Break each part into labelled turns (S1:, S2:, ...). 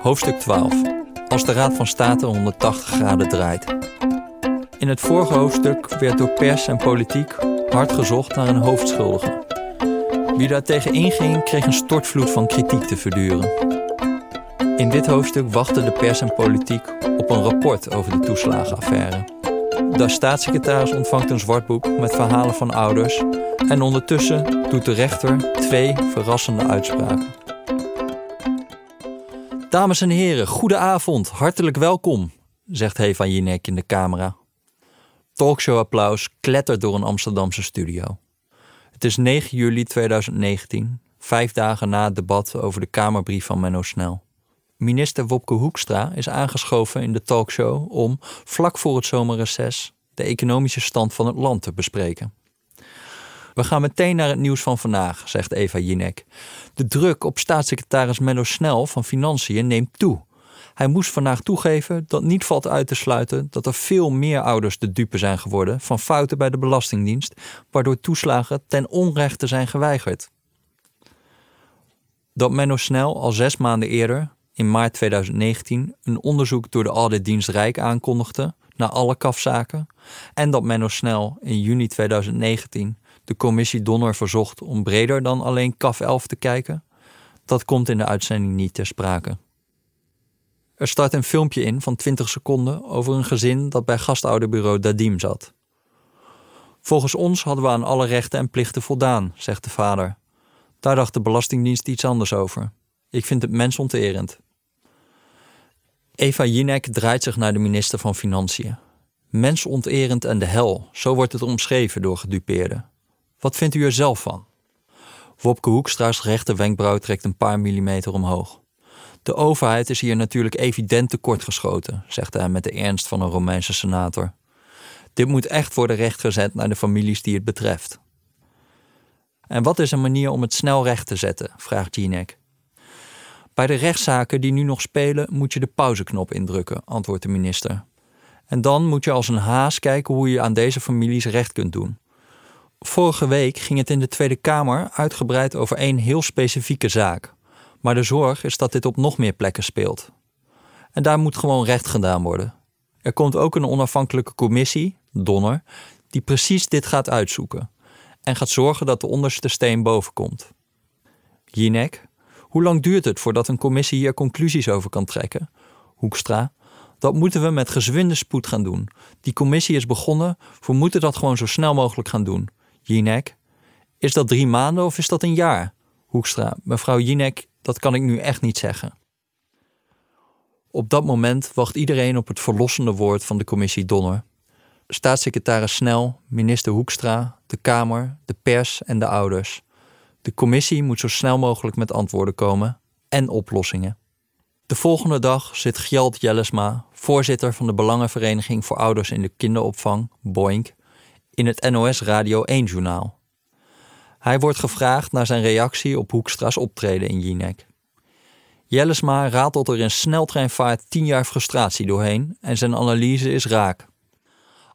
S1: Hoofdstuk 12. Als de Raad van State 180 graden draait. In het vorige hoofdstuk werd door pers en politiek hard gezocht naar een hoofdschuldige. Wie daar tegen inging, kreeg een stortvloed van kritiek te verduren. In dit hoofdstuk wachten de pers en politiek op een rapport over de toeslagenaffaire. De staatssecretaris ontvangt een zwartboek met verhalen van ouders en ondertussen doet de rechter twee verrassende uitspraken. Dames en heren, goede avond, hartelijk welkom, zegt Heva Jinek in de camera. Talkshow-applaus klettert door een Amsterdamse studio. Het is 9 juli 2019, vijf dagen na het debat over de Kamerbrief van Menno Snel. Minister Wopke Hoekstra is aangeschoven in de talkshow om, vlak voor het zomerreces, de economische stand van het land te bespreken. We gaan meteen naar het nieuws van vandaag, zegt Eva Jinek. De druk op staatssecretaris Menno Snel van Financiën neemt toe. Hij moest vandaag toegeven dat niet valt uit te sluiten dat er veel meer ouders de dupe zijn geworden van fouten bij de Belastingdienst, waardoor toeslagen ten onrechte zijn geweigerd. Dat Menno Snel al zes maanden eerder, in maart 2019, een onderzoek door de auditdienst Rijk aankondigde naar alle kafzaken en dat Menno Snel in juni 2019 de commissie Donner verzocht om breder dan alleen KAF 11 te kijken, dat komt in de uitzending niet ter sprake. Er start een filmpje in van 20 seconden over een gezin dat bij gastouderbureau Dadim zat. Volgens ons hadden we aan alle rechten en plichten voldaan, zegt de vader. Daar dacht de Belastingdienst iets anders over. Ik vind het mensonterend. Eva Jinek draait zich naar de minister van Financiën. Mensonterend en de hel, zo wordt het omschreven door gedupeerden. Wat vindt u er zelf van? Wopke Hoekstra's rechter wenkbrauw trekt een paar millimeter omhoog. De overheid is hier natuurlijk evident tekortgeschoten, zegt hij met de ernst van een Romeinse senator. Dit moet echt worden rechtgezet naar de families die het betreft. En wat is een manier om het snel recht te zetten? vraagt Jinek. Bij de rechtszaken die nu nog spelen moet je de pauzeknop indrukken, antwoordt de minister. En dan moet je als een haas kijken hoe je aan deze families recht kunt doen. Vorige week ging het in de Tweede Kamer uitgebreid over één heel specifieke zaak. Maar de zorg is dat dit op nog meer plekken speelt. En daar moet gewoon recht gedaan worden. Er komt ook een onafhankelijke commissie, Donner, die precies dit gaat uitzoeken. En gaat zorgen dat de onderste steen boven komt. Jinek, hoe lang duurt het voordat een commissie hier conclusies over kan trekken? Hoekstra, dat moeten we met gezwinde spoed gaan doen. Die commissie is begonnen, we moeten dat gewoon zo snel mogelijk gaan doen. Jinek, is dat drie maanden of is dat een jaar? Hoekstra, mevrouw Jinek, dat kan ik nu echt niet zeggen. Op dat moment wacht iedereen op het verlossende woord van de commissie Donner. Staatssecretaris Snel, minister Hoekstra, de Kamer, de pers en de ouders. De commissie moet zo snel mogelijk met antwoorden komen en oplossingen. De volgende dag zit Gjalt Jellesma, voorzitter van de Belangenvereniging voor Ouders in de Kinderopvang, BOINK, in het NOS Radio 1-journaal. Hij wordt gevraagd naar zijn reactie op Hoekstra's optreden in Jinek. Jellesma ratelt er in sneltreinvaart tien jaar frustratie doorheen en zijn analyse is raak.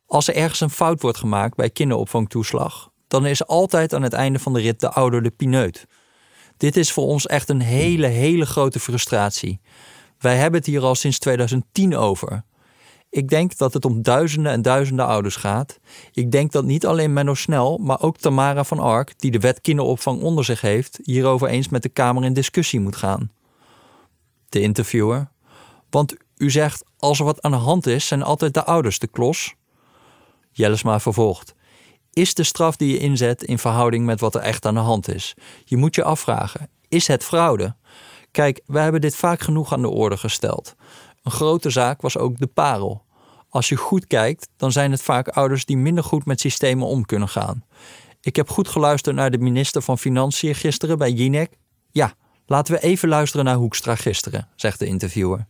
S1: Als er ergens een fout wordt gemaakt bij kinderopvangtoeslag, dan is altijd aan het einde van de rit de ouder de pineut. Dit is voor ons echt een hele, hele grote frustratie. Wij hebben het hier al sinds 2010 over. Ik denk dat het om duizenden en duizenden ouders gaat. Ik denk dat niet alleen Menno Snel, maar ook Tamara van Ark, die de wet kinderopvang onder zich heeft, hierover eens met de Kamer in discussie moet gaan. De interviewer. Want u zegt, als er wat aan de hand is, zijn altijd de ouders de klos. Jellesma vervolgt. Is de straf die je inzet in verhouding met wat er echt aan de hand is? Je moet je afvragen, is het fraude? Kijk, wij hebben dit vaak genoeg aan de orde gesteld. Een grote zaak was ook de parel. Als je goed kijkt, dan zijn het vaak ouders die minder goed met systemen om kunnen gaan. Ik heb goed geluisterd naar de minister van Financiën gisteren bij Jinek. Ja, laten we even luisteren naar Hoekstra gisteren, zegt de interviewer.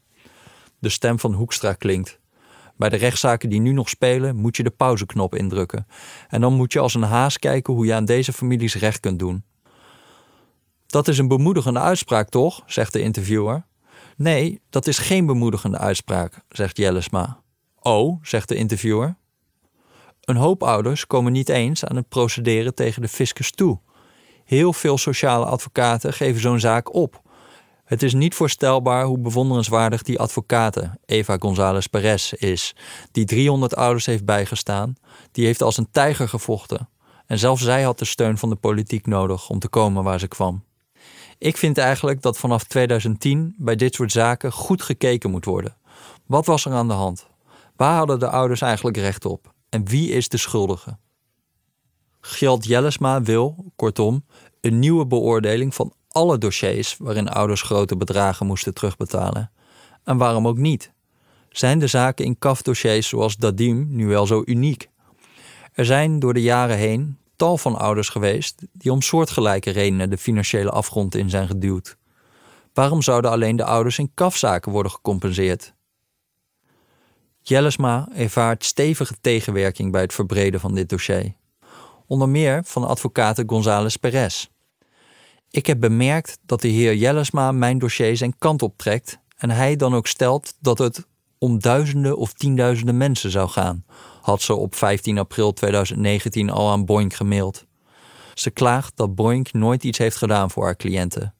S1: De stem van Hoekstra klinkt. Bij de rechtszaken die nu nog spelen, moet je de pauzeknop indrukken. En dan moet je als een haas kijken hoe je aan deze families recht kunt doen. Dat is een bemoedigende uitspraak, toch? zegt de interviewer. Nee, dat is geen bemoedigende uitspraak, zegt Jellesma. Oh, zegt de interviewer. Een hoop ouders komen niet eens aan het procederen tegen de fiscus toe. Heel veel sociale advocaten geven zo'n zaak op. Het is niet voorstelbaar hoe bewonderenswaardig die advocate, Eva González Perez, is, die 300 ouders heeft bijgestaan. Die heeft als een tijger gevochten. En zelfs zij had de steun van de politiek nodig om te komen waar ze kwam. Ik vind eigenlijk dat vanaf 2010 bij dit soort zaken goed gekeken moet worden. Wat was er aan de hand? Waar hadden de ouders eigenlijk recht op? En wie is de schuldige? Gjalt Jellesma wil, kortom, een nieuwe beoordeling van alle dossiers waarin ouders grote bedragen moesten terugbetalen. En waarom ook niet? Zijn de zaken in kafdossiers zoals Dadim nu wel zo uniek? Er zijn door de jaren heen tal van ouders geweest die om soortgelijke redenen de financiële afgrond in zijn geduwd. Waarom zouden alleen de ouders in kafzaken worden gecompenseerd? Jellesma ervaart stevige tegenwerking bij het verbreden van dit dossier. Onder meer van advocaat González Perez. Ik heb bemerkt dat de heer Jellesma mijn dossier zijn kant optrekt en hij dan ook stelt dat het om duizenden of tienduizenden mensen zou gaan, had ze op 15 april 2019 al aan Boink gemaild. Ze klaagt dat Boink nooit iets heeft gedaan voor haar cliënten.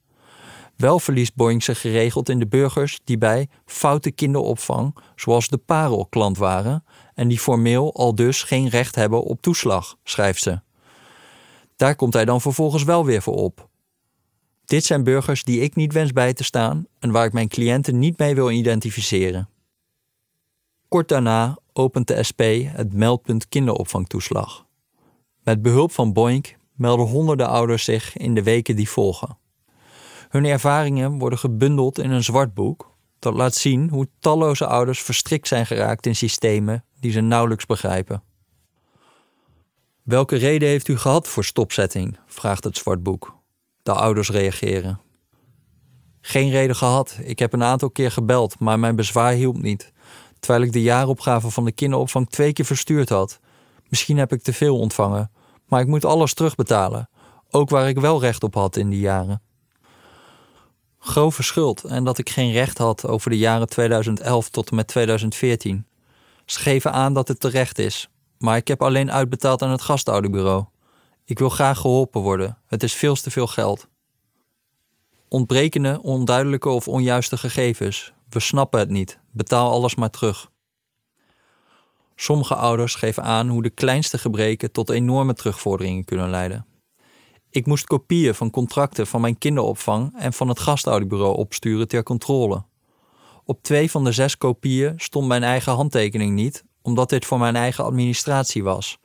S1: Wel verliest Boink zich geregeld in de burgers die bij foute kinderopvang, zoals de Parel, klant waren en die formeel al dus geen recht hebben op toeslag, schrijft ze. Daar komt hij dan vervolgens wel weer voor op. Dit zijn burgers die ik niet wens bij te staan en waar ik mijn cliënten niet mee wil identificeren. Kort daarna opent de SP het meldpunt kinderopvangtoeslag. Met behulp van Boink melden honderden ouders zich in de weken die volgen. Hun ervaringen worden gebundeld in een zwart boek dat laat zien hoe talloze ouders verstrikt zijn geraakt in systemen die ze nauwelijks begrijpen. Welke reden heeft u gehad voor stopzetting? vraagt het zwartboek. De ouders reageren. Geen reden gehad. Ik heb een aantal keer gebeld, maar mijn bezwaar hielp niet terwijl ik de jaaropgave van de kinderopvang twee keer verstuurd had. Misschien heb ik te veel ontvangen, maar ik moet alles terugbetalen, ook waar ik wel recht op had in die jaren. Grove schuld en dat ik geen recht had over de jaren 2011 tot en met 2014. Ze geven aan dat het terecht is, maar ik heb alleen uitbetaald aan het gastouderbureau. Ik wil graag geholpen worden, het is veel te veel geld. Ontbrekende, onduidelijke of onjuiste gegevens, we snappen het niet, betaal alles maar terug. Sommige ouders geven aan hoe de kleinste gebreken tot enorme terugvorderingen kunnen leiden. Ik moest kopieën van contracten van mijn kinderopvang en van het gastouderbureau opsturen ter controle. Op twee van de zes kopieën stond mijn eigen handtekening niet, omdat dit voor mijn eigen administratie was.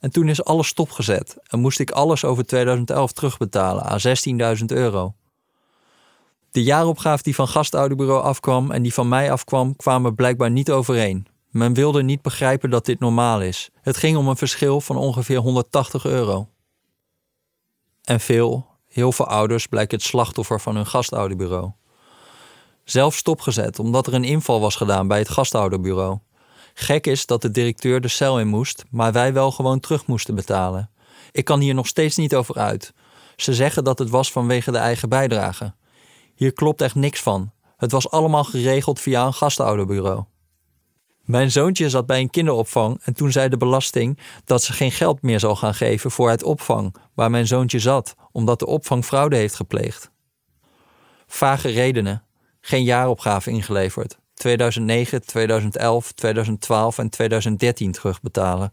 S1: En toen is alles stopgezet en moest ik alles over 2011 terugbetalen aan 16.000 euro. De jaaropgave die van gastouderbureau afkwam en die van mij afkwam, kwamen blijkbaar niet overeen. Men wilde niet begrijpen dat dit normaal is. Het ging om een verschil van ongeveer 180 euro. En veel, heel veel ouders blijken het slachtoffer van hun gastouderbureau. Zelf stopgezet omdat er een inval was gedaan bij het gastouderbureau. Gek is dat de directeur de cel in moest, maar wij wel gewoon terug moesten betalen. Ik kan hier nog steeds niet over uit. Ze zeggen dat het was vanwege de eigen bijdrage. Hier klopt echt niks van. Het was allemaal geregeld via een gastouderbureau. Mijn zoontje zat bij een kinderopvang en toen zei de belasting dat ze geen geld meer zal gaan geven voor het opvang waar mijn zoontje zat, omdat de opvang fraude heeft gepleegd. Vage redenen. Geen jaaropgave ingeleverd. 2009, 2011, 2012 en 2013 terugbetalen.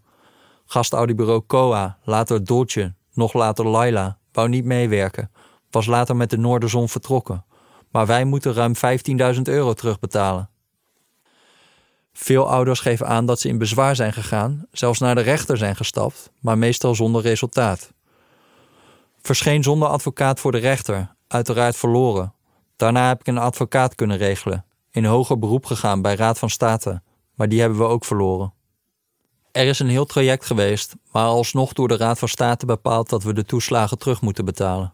S1: Gastouderbureau COA, later Dolce, nog later Laila, wou niet meewerken. Was later met de Noorderzon vertrokken maar wij moeten ruim 15.000 euro terugbetalen. Veel ouders geven aan dat ze in bezwaar zijn gegaan, zelfs naar de rechter zijn gestapt, maar meestal zonder resultaat. Verscheen zonder advocaat voor de rechter, uiteraard verloren. Daarna heb ik een advocaat kunnen regelen, in hoger beroep gegaan bij Raad van State, maar die hebben we ook verloren. Er is een heel traject geweest, maar alsnog door de Raad van State bepaald dat we de toeslagen terug moeten betalen.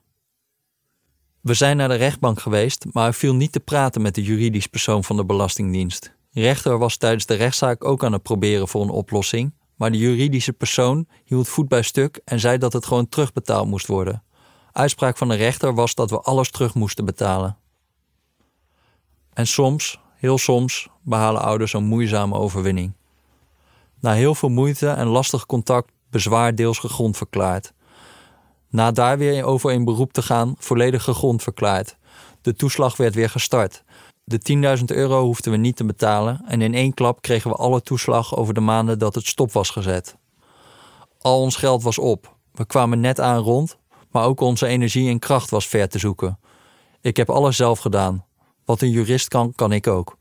S1: We zijn naar de rechtbank geweest, maar er viel niet te praten met de juridisch persoon van de Belastingdienst. Rechter was tijdens de rechtszaak ook aan het proberen voor een oplossing, maar de juridische persoon hield voet bij stuk en zei dat het gewoon terugbetaald moest worden. Uitspraak van de rechter was dat we alles terug moesten betalen. En soms, heel soms, behalen ouders een moeizame overwinning. Na heel veel moeite en lastig contact bezwaar deels gegrond verklaard. Na daar weer over in beroep te gaan, volledig gegrond verklaard. De toeslag werd weer gestart. De 10.000 euro hoefden we niet te betalen en in één klap kregen we alle toeslag over de maanden dat het stop was gezet. Al ons geld was op. We kwamen net aan rond, maar ook onze energie en kracht was ver te zoeken. Ik heb alles zelf gedaan. Wat een jurist kan, kan ik ook.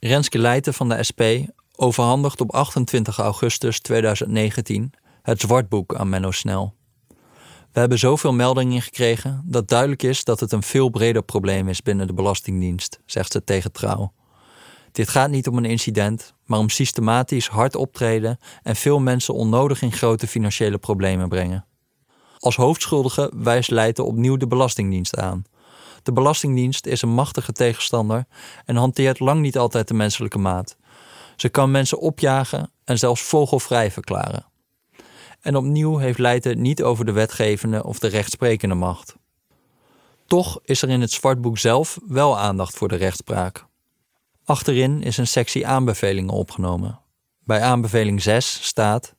S1: Renske Leijten van de SP overhandigt op 28 augustus 2019 het zwartboek aan Menno Snel. We hebben zoveel meldingen gekregen dat duidelijk is dat het een veel breder probleem is binnen de Belastingdienst, zegt ze tegen Trouw. Dit gaat niet om een incident, maar om systematisch hard optreden en veel mensen onnodig in grote financiële problemen brengen. Als hoofdschuldige wijst Leijten opnieuw de Belastingdienst aan. De Belastingdienst is een machtige tegenstander en hanteert lang niet altijd de menselijke maat. Ze kan mensen opjagen en zelfs vogelvrij verklaren. En opnieuw heeft Leijten niet over de wetgevende of de rechtsprekende macht. Toch is er in het zwartboek zelf wel aandacht voor de rechtspraak. Achterin is een sectie aanbevelingen opgenomen. Bij aanbeveling 6 staat: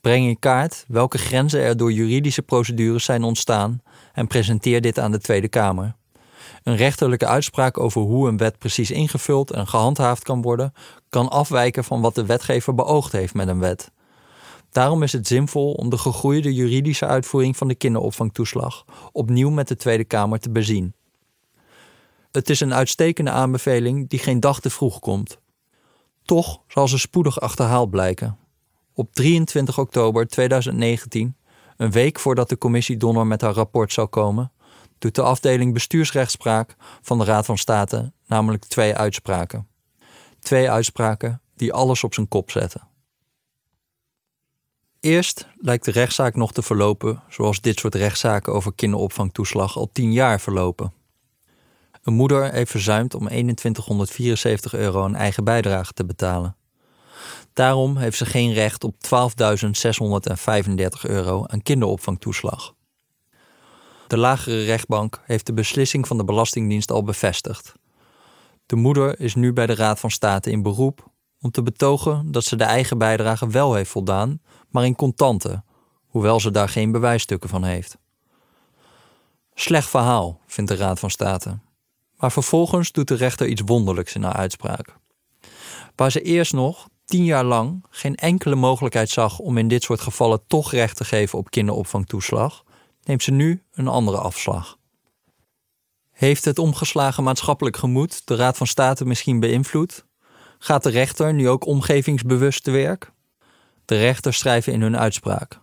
S1: Breng in kaart welke grenzen er door juridische procedures zijn ontstaan en presenteer dit aan de Tweede Kamer. Een rechterlijke uitspraak over hoe een wet precies ingevuld en gehandhaafd kan worden, kan afwijken van wat de wetgever beoogd heeft met een wet. Daarom is het zinvol om de gegroeide juridische uitvoering van de kinderopvangtoeslag opnieuw met de Tweede Kamer te bezien. Het is een uitstekende aanbeveling die geen dag te vroeg komt. Toch zal ze spoedig achterhaald blijken. Op 23 oktober 2019, een week voordat de commissie Donner met haar rapport zou komen, doet de afdeling bestuursrechtspraak van de Raad van State namelijk twee uitspraken. Twee uitspraken die alles op zijn kop zetten. Eerst lijkt de rechtszaak nog te verlopen zoals dit soort rechtszaken over kinderopvangtoeslag al tien jaar verlopen. Een moeder heeft verzuimd om 2174 euro een eigen bijdrage te betalen. Daarom heeft ze geen recht op 12.635 euro aan kinderopvangtoeslag. De lagere rechtbank heeft de beslissing van de Belastingdienst al bevestigd. De moeder is nu bij de Raad van State in beroep om te betogen dat ze de eigen bijdrage wel heeft voldaan, maar in contanten, hoewel ze daar geen bewijsstukken van heeft. Slecht verhaal, vindt de Raad van State. Maar vervolgens doet de rechter iets wonderlijks in haar uitspraak. Waar ze eerst nog, tien jaar lang, geen enkele mogelijkheid zag om in dit soort gevallen toch recht te geven op kinderopvangtoeslag, neemt ze nu een andere afslag. Heeft het omgeslagen maatschappelijk gemoed de Raad van State misschien beïnvloed? Gaat de rechter nu ook omgevingsbewust te werk? De rechters schrijven in hun uitspraak.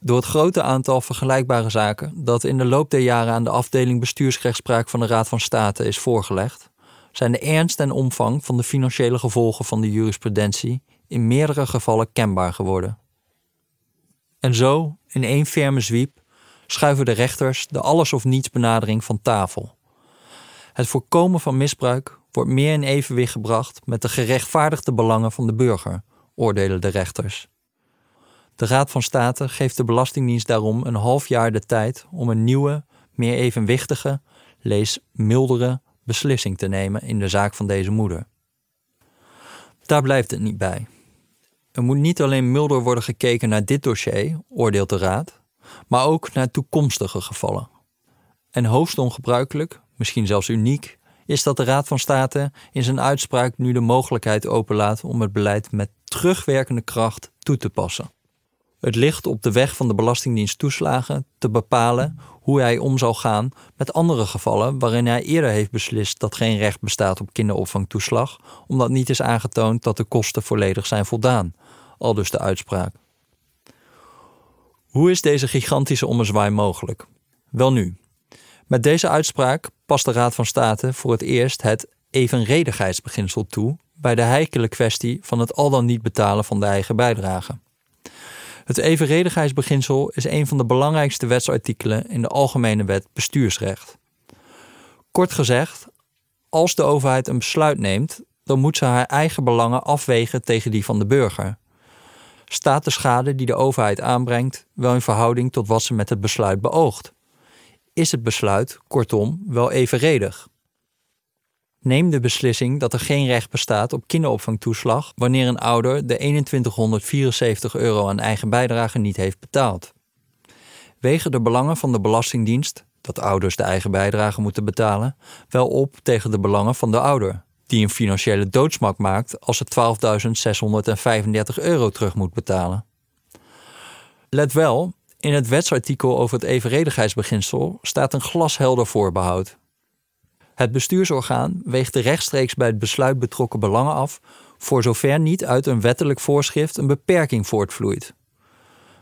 S1: Door het grote aantal vergelijkbare zaken dat in de loop der jaren aan de afdeling bestuursrechtspraak van de Raad van State is voorgelegd, zijn de ernst en omvang van de financiële gevolgen van de jurisprudentie in meerdere gevallen kenbaar geworden. En zo, in één ferme zwiep, schuiven de rechters de alles of niets benadering van tafel. Het voorkomen van misbruik wordt meer in evenwicht gebracht met de gerechtvaardigde belangen van de burger, oordelen de rechters. De Raad van State geeft de Belastingdienst daarom een half jaar de tijd om een nieuwe, meer evenwichtige, lees mildere beslissing te nemen in de zaak van deze moeder. Daar blijft het niet bij. Er moet niet alleen milder worden gekeken naar dit dossier, oordeelt de Raad, maar ook naar toekomstige gevallen. En hoogst ongebruikelijk, misschien zelfs uniek, is dat de Raad van State in zijn uitspraak nu de mogelijkheid openlaat om het beleid met terugwerkende kracht toe te passen. Het ligt op de weg van de Belastingdienst toeslagen te bepalen hoe hij om zal gaan met andere gevallen waarin hij eerder heeft beslist dat geen recht bestaat op kinderopvangtoeslag, omdat niet is aangetoond dat de kosten volledig zijn voldaan, al dus de uitspraak. Hoe is deze gigantische ommezwaai mogelijk? Wel nu, met deze uitspraak past de Raad van State voor het eerst het evenredigheidsbeginsel toe bij de heikele kwestie van het al dan niet betalen van de eigen bijdrage. Het evenredigheidsbeginsel is een van de belangrijkste wetsartikelen in de Algemene Wet Bestuursrecht. Kort gezegd, als de overheid een besluit neemt, dan moet ze haar eigen belangen afwegen tegen die van de burger. Staat de schade die de overheid aanbrengt wel in verhouding tot wat ze met het besluit beoogt? Is het besluit, kortom, wel evenredig? Neem de beslissing dat er geen recht bestaat op kinderopvangtoeslag wanneer een ouder de 2174 euro aan eigen bijdrage niet heeft betaald. Wegen de belangen van de Belastingdienst, dat ouders de eigen bijdrage moeten betalen, wel op tegen de belangen van de ouder, die een financiële doodsmak maakt als het 12.635 euro terug moet betalen. Let wel, in het wetsartikel over het evenredigheidsbeginsel staat een glashelder voorbehoud. Het bestuursorgaan weegt rechtstreeks bij het besluit betrokken belangen af, voor zover niet uit een wettelijk voorschrift een beperking voortvloeit.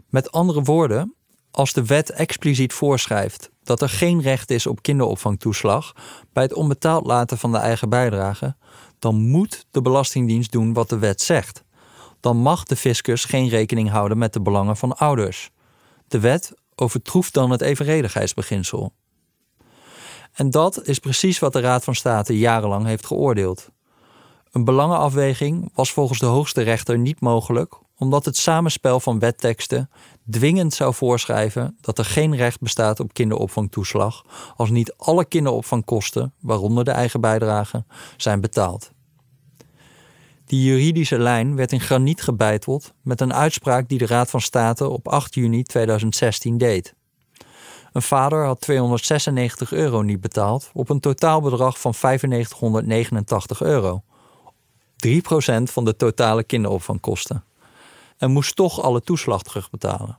S1: Met andere woorden, als de wet expliciet voorschrijft dat er geen recht is op kinderopvangtoeslag bij het onbetaald laten van de eigen bijdrage, dan moet de Belastingdienst doen wat de wet zegt. Dan mag de fiscus geen rekening houden met de belangen van ouders. De wet overtroeft dan het evenredigheidsbeginsel. En dat is precies wat de Raad van State jarenlang heeft geoordeeld. Een belangenafweging was volgens de hoogste rechter niet mogelijk omdat het samenspel van wetteksten dwingend zou voorschrijven dat er geen recht bestaat op kinderopvangtoeslag als niet alle kinderopvangkosten, waaronder de eigen bijdrage, zijn betaald. Die juridische lijn werd in graniet gebeiteld met een uitspraak die de Raad van State op 8 juni 2016 deed. Een vader had 296 euro niet betaald op een totaalbedrag van 9589 euro. 3% van de totale kinderopvangkosten. En moest toch alle toeslag terugbetalen.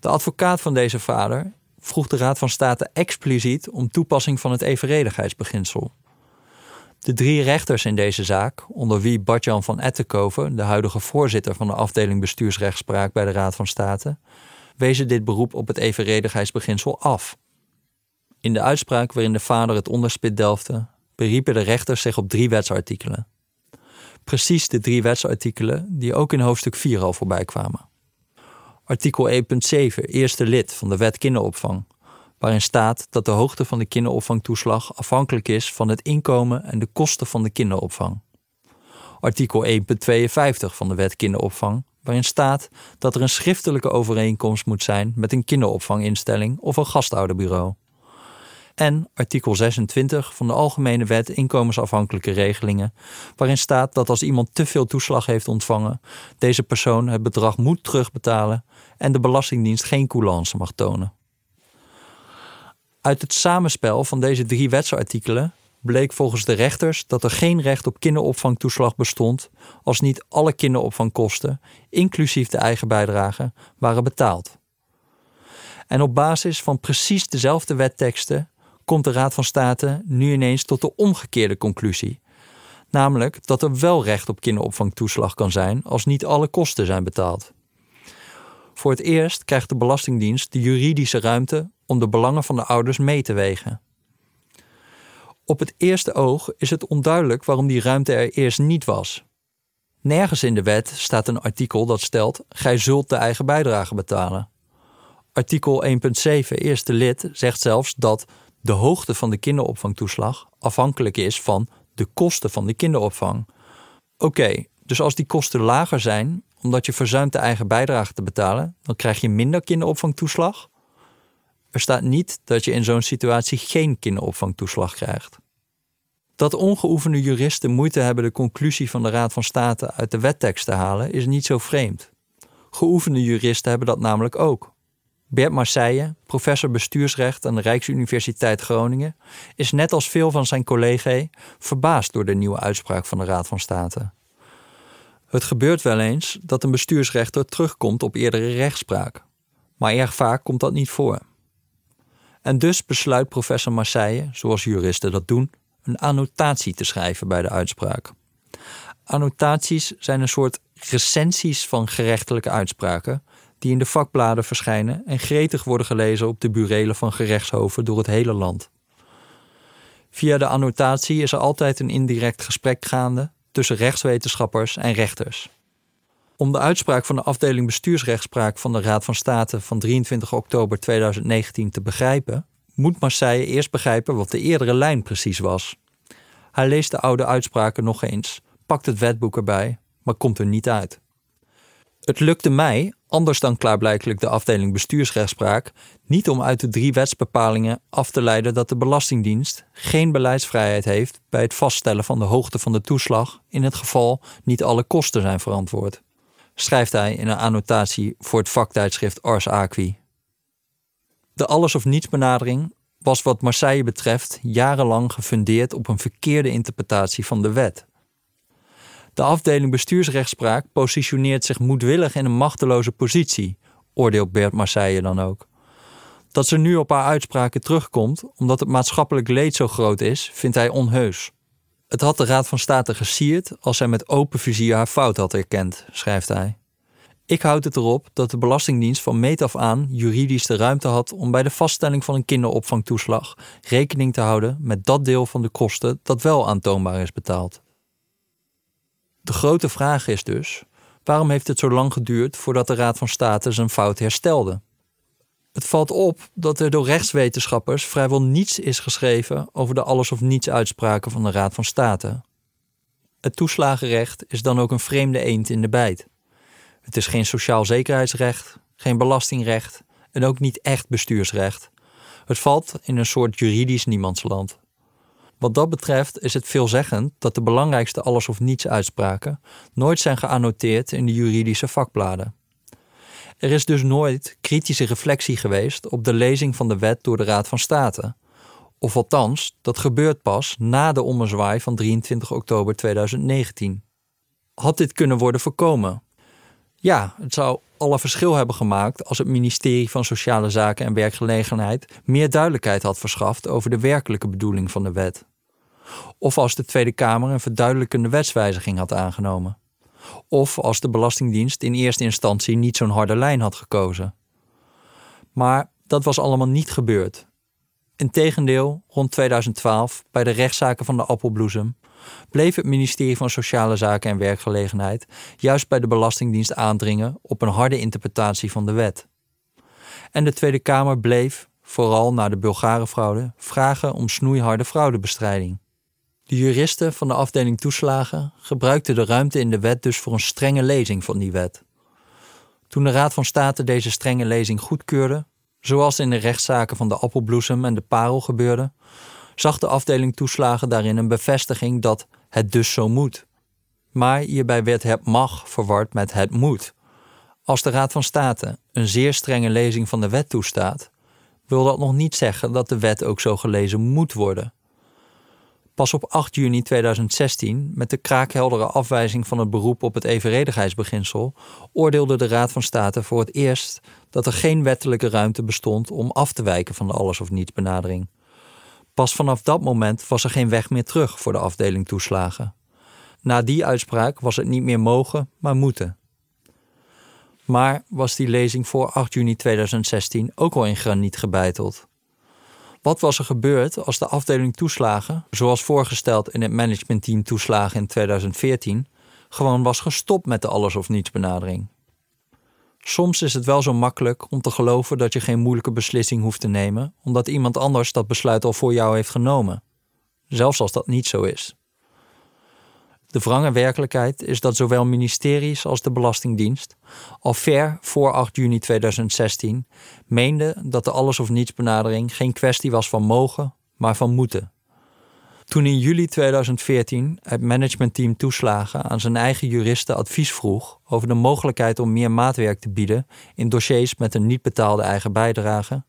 S1: De advocaat van deze vader vroeg de Raad van State expliciet om toepassing van het evenredigheidsbeginsel. De drie rechters in deze zaak, onder wie Bartjan van Ettenkoven, de huidige voorzitter van de afdeling bestuursrechtspraak bij de Raad van State, wezen dit beroep op het evenredigheidsbeginsel af. In de uitspraak waarin de vader het onderspit delfde, beriepen de rechters zich op drie wetsartikelen. Precies de drie wetsartikelen die ook in hoofdstuk 4 al voorbij kwamen. Artikel 1.7, eerste lid van de wet kinderopvang, waarin staat dat de hoogte van de kinderopvangtoeslag afhankelijk is van het inkomen en de kosten van de kinderopvang. Artikel 1.52 van de wet kinderopvang, waarin staat dat er een schriftelijke overeenkomst moet zijn met een kinderopvanginstelling of een gastouderbureau. En artikel 26 van de Algemene Wet Inkomensafhankelijke Regelingen, waarin staat dat als iemand te veel toeslag heeft ontvangen, deze persoon het bedrag moet terugbetalen en de Belastingdienst geen coulance mag tonen. Uit het samenspel van deze drie wetsartikelen bleek volgens de rechters dat er geen recht op kinderopvangtoeslag bestond als niet alle kinderopvangkosten, inclusief de eigen bijdrage, waren betaald. En op basis van precies dezelfde wetteksten komt de Raad van State nu ineens tot de omgekeerde conclusie. Namelijk dat er wel recht op kinderopvangtoeslag kan zijn als niet alle kosten zijn betaald. Voor het eerst krijgt de Belastingdienst de juridische ruimte om de belangen van de ouders mee te wegen. Op het eerste oog is het onduidelijk waarom die ruimte er eerst niet was. Nergens in de wet staat een artikel dat stelt: gij zult de eigen bijdrage betalen. Artikel 1.7 eerste lid zegt zelfs dat de hoogte van de kinderopvangtoeslag afhankelijk is van de kosten van de kinderopvang. Oké, dus als die kosten lager zijn, omdat je verzuimt de eigen bijdrage te betalen, dan krijg je minder kinderopvangtoeslag. Er staat niet dat je in zo'n situatie geen kinderopvangtoeslag krijgt. Dat ongeoefende juristen moeite hebben de conclusie van de Raad van State uit de wettekst te halen, is niet zo vreemd. Geoefende juristen hebben dat namelijk ook. Bert Marseille, professor bestuursrecht aan de Rijksuniversiteit Groningen, is net als veel van zijn collega's verbaasd door de nieuwe uitspraak van de Raad van State. Het gebeurt wel eens dat een bestuursrechter terugkomt op eerdere rechtspraak, maar erg vaak komt dat niet voor. En dus besluit professor Marseille, zoals juristen dat doen, een annotatie te schrijven bij de uitspraak. Annotaties zijn een soort recensies van gerechtelijke uitspraken die in de vakbladen verschijnen en gretig worden gelezen op de burelen van gerechtshoven door het hele land. Via de annotatie is er altijd een indirect gesprek gaande tussen rechtswetenschappers en rechters. Om de uitspraak van de afdeling bestuursrechtspraak van de Raad van State van 23 oktober 2019 te begrijpen, moet Marseille eerst begrijpen wat de eerdere lijn precies was. Hij leest de oude uitspraken nog eens, pakt het wetboek erbij, maar komt er niet uit. Het lukte mij, anders dan klaarblijkelijk de afdeling bestuursrechtspraak, niet om uit de drie wetsbepalingen af te leiden dat de Belastingdienst geen beleidsvrijheid heeft bij het vaststellen van de hoogte van de toeslag in het geval niet alle kosten zijn verantwoord, schrijft hij in een annotatie voor het vaktijdschrift Ars Aqui. De alles of niets benadering was wat Marseille betreft jarenlang gefundeerd op een verkeerde interpretatie van de wet. De afdeling bestuursrechtspraak positioneert zich moedwillig in een machteloze positie, oordeelt Bert Marseille dan ook. Dat ze nu op haar uitspraken terugkomt omdat het maatschappelijk leed zo groot is, vindt hij onheus. Het had de Raad van State gesierd als zij met open vizier haar fout had erkend, schrijft hij. Ik houd het erop dat de Belastingdienst van meet af aan juridisch de ruimte had om bij de vaststelling van een kinderopvangtoeslag rekening te houden met dat deel van de kosten dat wel aantoonbaar is betaald. De grote vraag is dus: waarom heeft het zo lang geduurd voordat de Raad van State zijn fout herstelde? Het valt op dat er door rechtswetenschappers vrijwel niets is geschreven over de alles of niets uitspraken van de Raad van State. Het toeslagenrecht is dan ook een vreemde eend in de bijt. Het is geen sociaal zekerheidsrecht, geen belastingrecht en ook niet echt bestuursrecht. Het valt in een soort juridisch niemandsland. Wat dat betreft is het veelzeggend dat de belangrijkste alles of niets uitspraken nooit zijn geannoteerd in de juridische vakbladen. Er is dus nooit kritische reflectie geweest op de lezing van de wet door de Raad van State. Of althans, dat gebeurt pas na de ommezwaai van 23 oktober 2019. Had dit kunnen worden voorkomen? Ja, het zou alle verschil hebben gemaakt als het ministerie van Sociale Zaken en Werkgelegenheid meer duidelijkheid had verschaft over de werkelijke bedoeling van de wet. Of als de Tweede Kamer een verduidelijkende wetswijziging had aangenomen. Of als de Belastingdienst in eerste instantie niet zo'n harde lijn had gekozen. Maar dat was allemaal niet gebeurd. Integendeel, rond 2012, bij de rechtszaken van de appelbloesem, bleef het ministerie van Sociale Zaken en Werkgelegenheid juist bij de Belastingdienst aandringen op een harde interpretatie van de wet. En de Tweede Kamer bleef, vooral na de Bulgarenfraude, vragen om snoeiharde fraudebestrijding. De juristen van de afdeling toeslagen gebruikten de ruimte in de wet dus voor een strenge lezing van die wet. Toen de Raad van State deze strenge lezing goedkeurde, zoals in de rechtszaken van de appelbloesem en de parel gebeurde, zag de afdeling toeslagen daarin een bevestiging dat het dus zo moet. Maar hierbij werd het mag verward met het moet. Als de Raad van State een zeer strenge lezing van de wet toestaat, wil dat nog niet zeggen dat de wet ook zo gelezen moet worden. Pas op 8 juni 2016, met de kraakheldere afwijzing van het beroep op het evenredigheidsbeginsel, oordeelde de Raad van State voor het eerst dat er geen wettelijke ruimte bestond om af te wijken van de alles of niets benadering. Pas vanaf dat moment was er geen weg meer terug voor de afdeling toeslagen. Na die uitspraak was het niet meer mogen, maar moeten. Maar was die lezing voor 8 juni 2016 ook al in graniet gebeiteld? Wat was er gebeurd als de afdeling toeslagen, zoals voorgesteld in het managementteam toeslagen in 2014, gewoon was gestopt met de alles of niets benadering? Soms is het wel zo makkelijk om te geloven dat je geen moeilijke beslissing hoeft te nemen, omdat iemand anders dat besluit al voor jou heeft genomen. Zelfs als dat niet zo is. De wrange werkelijkheid is dat zowel ministeries als de Belastingdienst al ver voor 8 juni 2016 meenden dat de alles of niets benadering geen kwestie was van mogen, maar van moeten. Toen in juli 2014 het managementteam toeslagen aan zijn eigen juristen advies vroeg over de mogelijkheid om meer maatwerk te bieden in dossiers met een niet betaalde eigen bijdrage,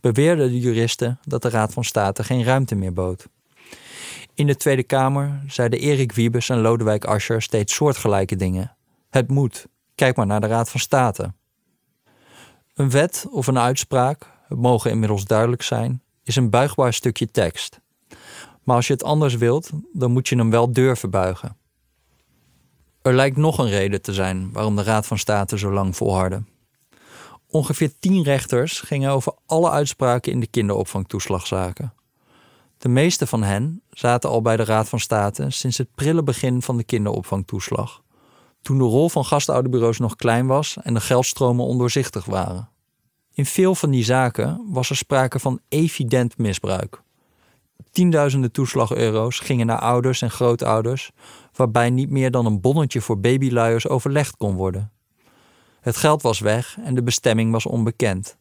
S1: beweerden de juristen dat de Raad van State geen ruimte meer bood. In de Tweede Kamer zeiden Erik Wiebes en Lodewijk Asscher steeds soortgelijke dingen. Het moet. Kijk maar naar de Raad van State. Een wet of een uitspraak, het mogen inmiddels duidelijk zijn, is een buigbaar stukje tekst. Maar als je het anders wilt, dan moet je hem wel durven buigen. Er lijkt nog een reden te zijn waarom de Raad van State zo lang volhardde. Ongeveer tien rechters gingen over alle uitspraken in de kinderopvangtoeslagzaken. De meeste van hen zaten al bij de Raad van State sinds het prille begin van de kinderopvangtoeslag, toen de rol van gastouderbureaus nog klein was en de geldstromen ondoorzichtig waren. In veel van die zaken was er sprake van evident misbruik. Tienduizenden toeslageuro's gingen naar ouders en grootouders, waarbij niet meer dan een bonnetje voor babyluiers overlegd kon worden. Het geld was weg en de bestemming was onbekend.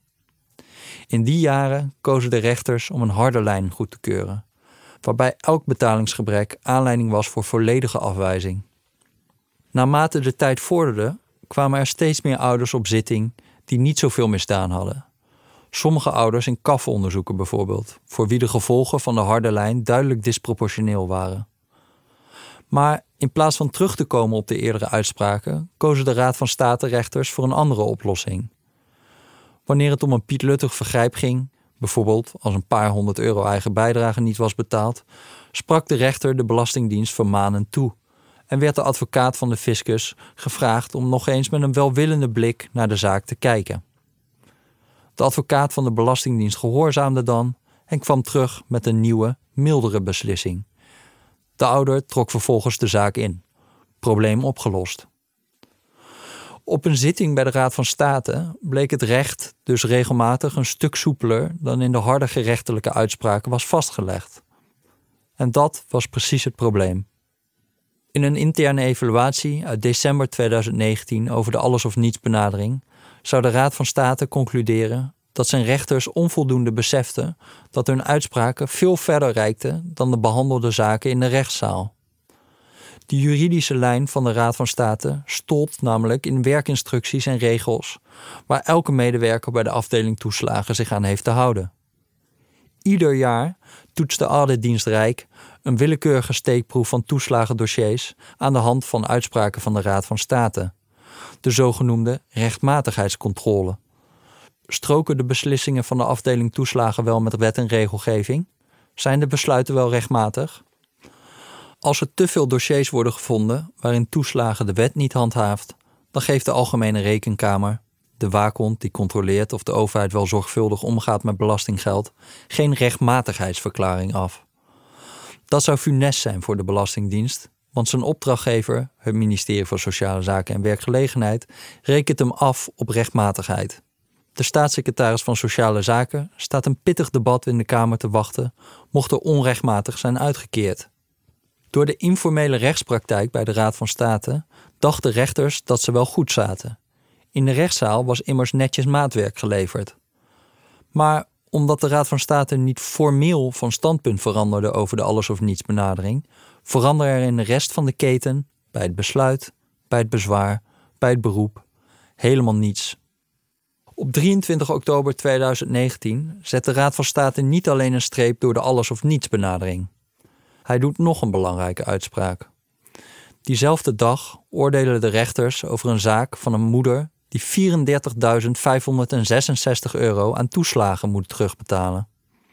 S1: In die jaren kozen de rechters om een harde lijn goed te keuren, waarbij elk betalingsgebrek aanleiding was voor volledige afwijzing. Naarmate de tijd vorderde, kwamen er steeds meer ouders op zitting die niet zoveel misdaan hadden. Sommige ouders in kafonderzoeken bijvoorbeeld, voor wie de gevolgen van de harde lijn duidelijk disproportioneel waren. Maar in plaats van terug te komen op de eerdere uitspraken, kozen de Raad van State rechters voor een andere oplossing. Wanneer het om een pietluttig vergrijp ging, bijvoorbeeld als een paar honderd euro eigen bijdrage niet was betaald, sprak de rechter de Belastingdienst vermanend toe en werd de advocaat van de fiscus gevraagd om nog eens met een welwillende blik naar de zaak te kijken. De advocaat van de Belastingdienst gehoorzaamde dan en kwam terug met een nieuwe, mildere beslissing. De ouder trok vervolgens de zaak in. Probleem opgelost. Op een zitting bij de Raad van State bleek het recht dus regelmatig een stuk soepeler dan in de harde gerechtelijke uitspraken was vastgelegd. En dat was precies het probleem. In een interne evaluatie uit december 2019 over de alles of niets benadering zou de Raad van State concluderen dat zijn rechters onvoldoende beseften dat hun uitspraken veel verder reikten dan de behandelde zaken in de rechtszaal. De juridische lijn van de Raad van State stolt namelijk in werkinstructies en regels, waar elke medewerker bij de afdeling toeslagen zich aan heeft te houden. Ieder jaar toetst de auditdienst Rijk een willekeurige steekproef van toeslagendossiers aan de hand van uitspraken van de Raad van State, de zogenoemde rechtmatigheidscontrole. Stroken de beslissingen van de afdeling toeslagen wel met wet en regelgeving? Zijn de besluiten wel rechtmatig? Als er te veel dossiers worden gevonden waarin toeslagen de wet niet handhaaft, dan geeft de Algemene Rekenkamer, de waakhond die controleert of de overheid wel zorgvuldig omgaat met belastinggeld, geen rechtmatigheidsverklaring af. Dat zou funest zijn voor de Belastingdienst, want zijn opdrachtgever, het ministerie voor Sociale Zaken en Werkgelegenheid, rekent hem af op rechtmatigheid. De staatssecretaris van Sociale Zaken staat een pittig debat in de Kamer te wachten, mocht er onrechtmatig zijn uitgekeerd. Door de informele rechtspraktijk bij de Raad van State dachten rechters dat ze wel goed zaten. In de rechtszaal was immers netjes maatwerk geleverd. Maar omdat de Raad van State niet formeel van standpunt veranderde over de alles of niets benadering, veranderde er in de rest van de keten, bij het besluit, bij het bezwaar, bij het beroep, helemaal niets. Op 23 oktober 2019 zet de Raad van State niet alleen een streep door de alles of niets benadering. Hij doet nog een belangrijke uitspraak. Diezelfde dag oordelen de rechters over een zaak van een moeder die 34.566 euro aan toeslagen moet terugbetalen.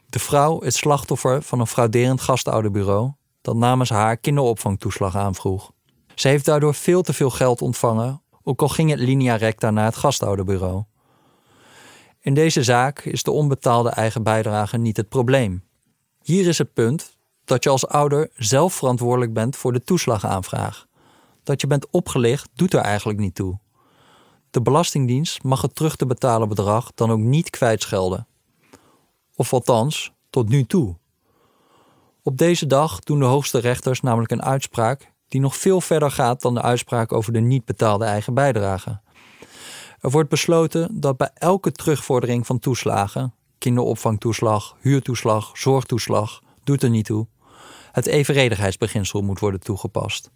S1: De vrouw is slachtoffer van een frauderend gastouderbureau dat namens haar kinderopvangtoeslag aanvroeg. Ze heeft daardoor veel te veel geld ontvangen, ook al ging het linea recta naar het gastouderbureau. In deze zaak is de onbetaalde eigen bijdrage niet het probleem. Hier is het punt dat je als ouder zelf verantwoordelijk bent voor de toeslagaanvraag. Dat je bent opgelicht doet er eigenlijk niet toe. De Belastingdienst mag het terug te betalen bedrag dan ook niet kwijtschelden. Of althans, tot nu toe. Op deze dag doen de hoogste rechters namelijk een uitspraak die nog veel verder gaat dan de uitspraak over de niet betaalde eigen bijdrage. Er wordt besloten dat bij elke terugvordering van toeslagen, kinderopvangtoeslag, huurtoeslag, zorgtoeslag, doet er niet toe, het evenredigheidsbeginsel moet worden toegepast.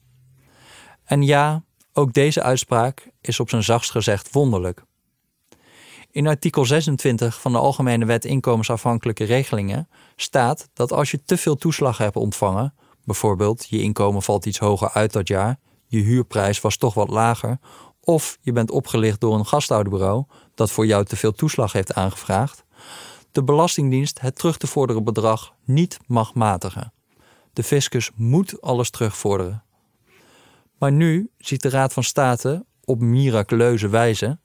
S1: En ja, ook deze uitspraak is op zijn zachtst gezegd wonderlijk. In artikel 26 van de Algemene Wet Inkomensafhankelijke Regelingen staat dat als je te veel toeslag hebt ontvangen, bijvoorbeeld je inkomen valt iets hoger uit dat jaar, je huurprijs was toch wat lager, of je bent opgelicht door een gastouderbureau dat voor jou te veel toeslag heeft aangevraagd, de Belastingdienst het terug te vorderen bedrag niet mag matigen. De fiscus moet alles terugvorderen. Maar nu ziet de Raad van State op miraculeuze wijze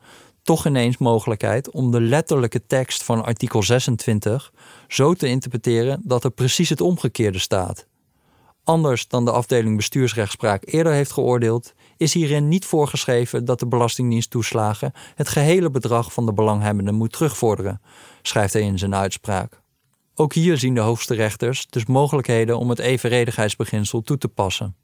S1: toch ineens mogelijkheid om de letterlijke tekst van artikel 26 zo te interpreteren dat er precies het omgekeerde staat. Anders dan de afdeling bestuursrechtspraak eerder heeft geoordeeld, is hierin niet voorgeschreven dat de Belastingdienst toeslagen het gehele bedrag van de belanghebbende moet terugvorderen, schrijft hij in zijn uitspraak. Ook hier zien de hoogste rechters dus mogelijkheden om het evenredigheidsbeginsel toe te passen.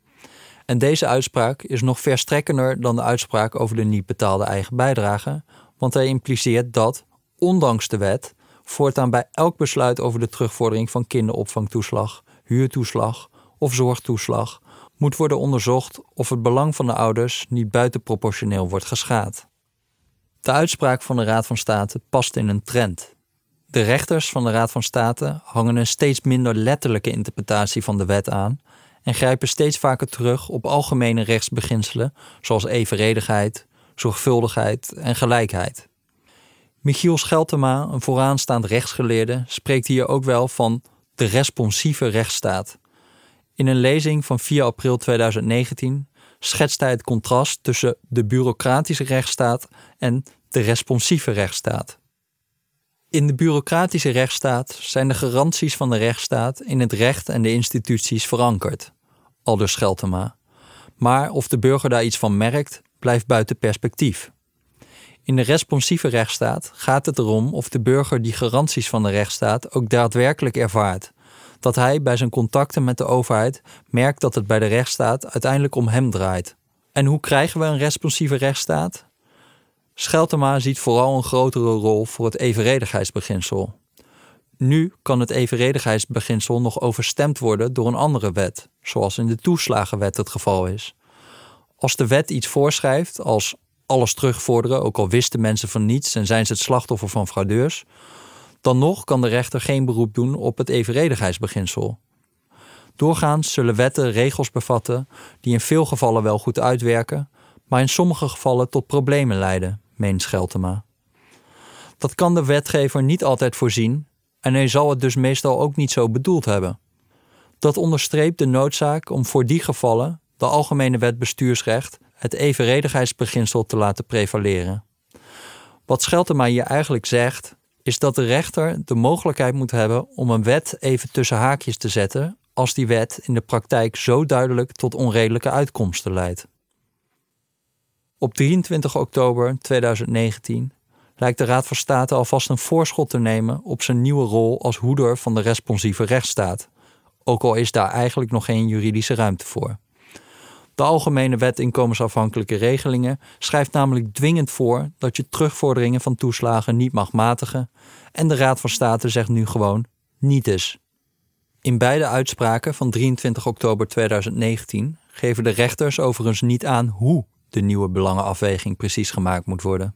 S1: En deze uitspraak is nog verstrekkender dan de uitspraak over de niet betaalde eigen bijdrage, want hij impliceert dat, ondanks de wet, voortaan bij elk besluit over de terugvordering van kinderopvangtoeslag, huurtoeslag of zorgtoeslag moet worden onderzocht of het belang van de ouders niet buitenproportioneel wordt geschaad. De uitspraak van de Raad van State past in een trend. De rechters van de Raad van State hangen een steeds minder letterlijke interpretatie van de wet aan en grijpen steeds vaker terug op algemene rechtsbeginselen zoals evenredigheid, zorgvuldigheid en gelijkheid. Michiel Scheltema, een vooraanstaand rechtsgeleerde, spreekt hier ook wel van de responsieve rechtsstaat. In een lezing van 4 april 2019 schetst hij het contrast tussen de bureaucratische rechtsstaat en de responsieve rechtsstaat. In de bureaucratische rechtsstaat zijn de garanties van de rechtsstaat in het recht en de instituties verankerd, aldus Scheltema. Maar of de burger daar iets van merkt, blijft buiten perspectief. In de responsieve rechtsstaat gaat het erom of de burger die garanties van de rechtsstaat ook daadwerkelijk ervaart. Dat hij bij zijn contacten met de overheid merkt dat het bij de rechtsstaat uiteindelijk om hem draait. En hoe krijgen we een responsieve rechtsstaat? Scheltema ziet vooral een grotere rol voor het evenredigheidsbeginsel. Nu kan het evenredigheidsbeginsel nog overstemd worden door een andere wet, zoals in de toeslagenwet het geval is. Als de wet iets voorschrijft, als alles terugvorderen, ook al wisten mensen van niets en zijn ze het slachtoffer van fraudeurs, dan nog kan de rechter geen beroep doen op het evenredigheidsbeginsel. Doorgaans zullen wetten regels bevatten die in veel gevallen wel goed uitwerken, maar in sommige gevallen tot problemen leiden, meent Scheltema. Dat kan de wetgever niet altijd voorzien en hij zal het dus meestal ook niet zo bedoeld hebben. Dat onderstreept de noodzaak om voor die gevallen de Algemene Wet Bestuursrecht het evenredigheidsbeginsel te laten prevaleren. Wat Scheltema hier eigenlijk zegt, is dat de rechter de mogelijkheid moet hebben om een wet even tussen haakjes te zetten als die wet in de praktijk zo duidelijk tot onredelijke uitkomsten leidt. Op 23 oktober 2019 lijkt de Raad van State alvast een voorschot te nemen op zijn nieuwe rol als hoeder van de responsieve rechtsstaat, ook al is daar eigenlijk nog geen juridische ruimte voor. De Algemene Wet Inkomensafhankelijke Regelingen schrijft namelijk dwingend voor dat je terugvorderingen van toeslagen niet mag matigen en de Raad van State zegt nu gewoon niet eens. In beide uitspraken van 23 oktober 2019 geven de rechters overigens niet aan hoe de nieuwe belangenafweging precies gemaakt moet worden.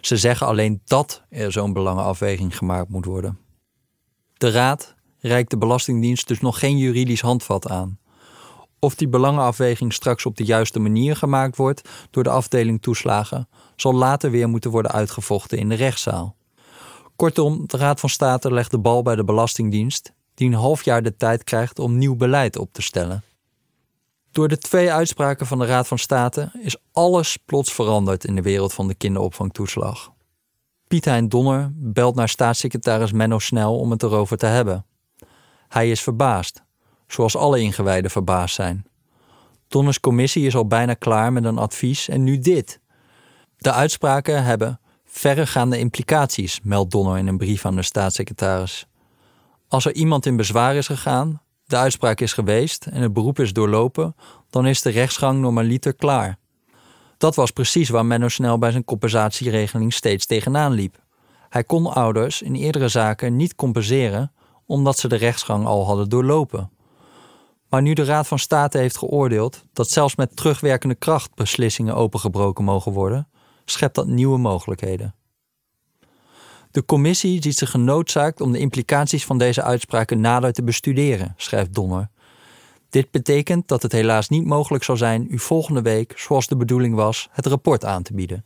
S1: Ze zeggen alleen dat er zo'n belangenafweging gemaakt moet worden. De Raad reikt de Belastingdienst dus nog geen juridisch handvat aan. Of die belangenafweging straks op de juiste manier gemaakt wordt door de afdeling toeslagen, zal later weer moeten worden uitgevochten in de rechtszaal. Kortom, de Raad van State legt de bal bij de Belastingdienst, die een half jaar de tijd krijgt om nieuw beleid op te stellen. Door de twee uitspraken van de Raad van State is alles plots veranderd in de wereld van de kinderopvangtoeslag. Piet Hein Donner belt naar staatssecretaris Menno Snel om het erover te hebben. Hij is verbaasd, zoals alle ingewijden verbaasd zijn. Donners commissie is al bijna klaar met een advies en nu dit. De uitspraken hebben verregaande implicaties, meldt Donner in een brief aan de staatssecretaris. Als er iemand in bezwaar is gegaan, de uitspraak is geweest en het beroep is doorlopen, dan is de rechtsgang normaliter klaar. Dat was precies waar Menno Snel bij zijn compensatieregeling steeds tegenaan liep. Hij kon ouders in eerdere zaken niet compenseren omdat ze de rechtsgang al hadden doorlopen. Maar nu de Raad van State heeft geoordeeld dat zelfs met terugwerkende kracht beslissingen opengebroken mogen worden, schept dat nieuwe mogelijkheden. De commissie ziet zich genoodzaakt om de implicaties van deze uitspraken nader te bestuderen, schrijft Donner. Dit betekent dat het helaas niet mogelijk zal zijn u volgende week, zoals de bedoeling was, het rapport aan te bieden.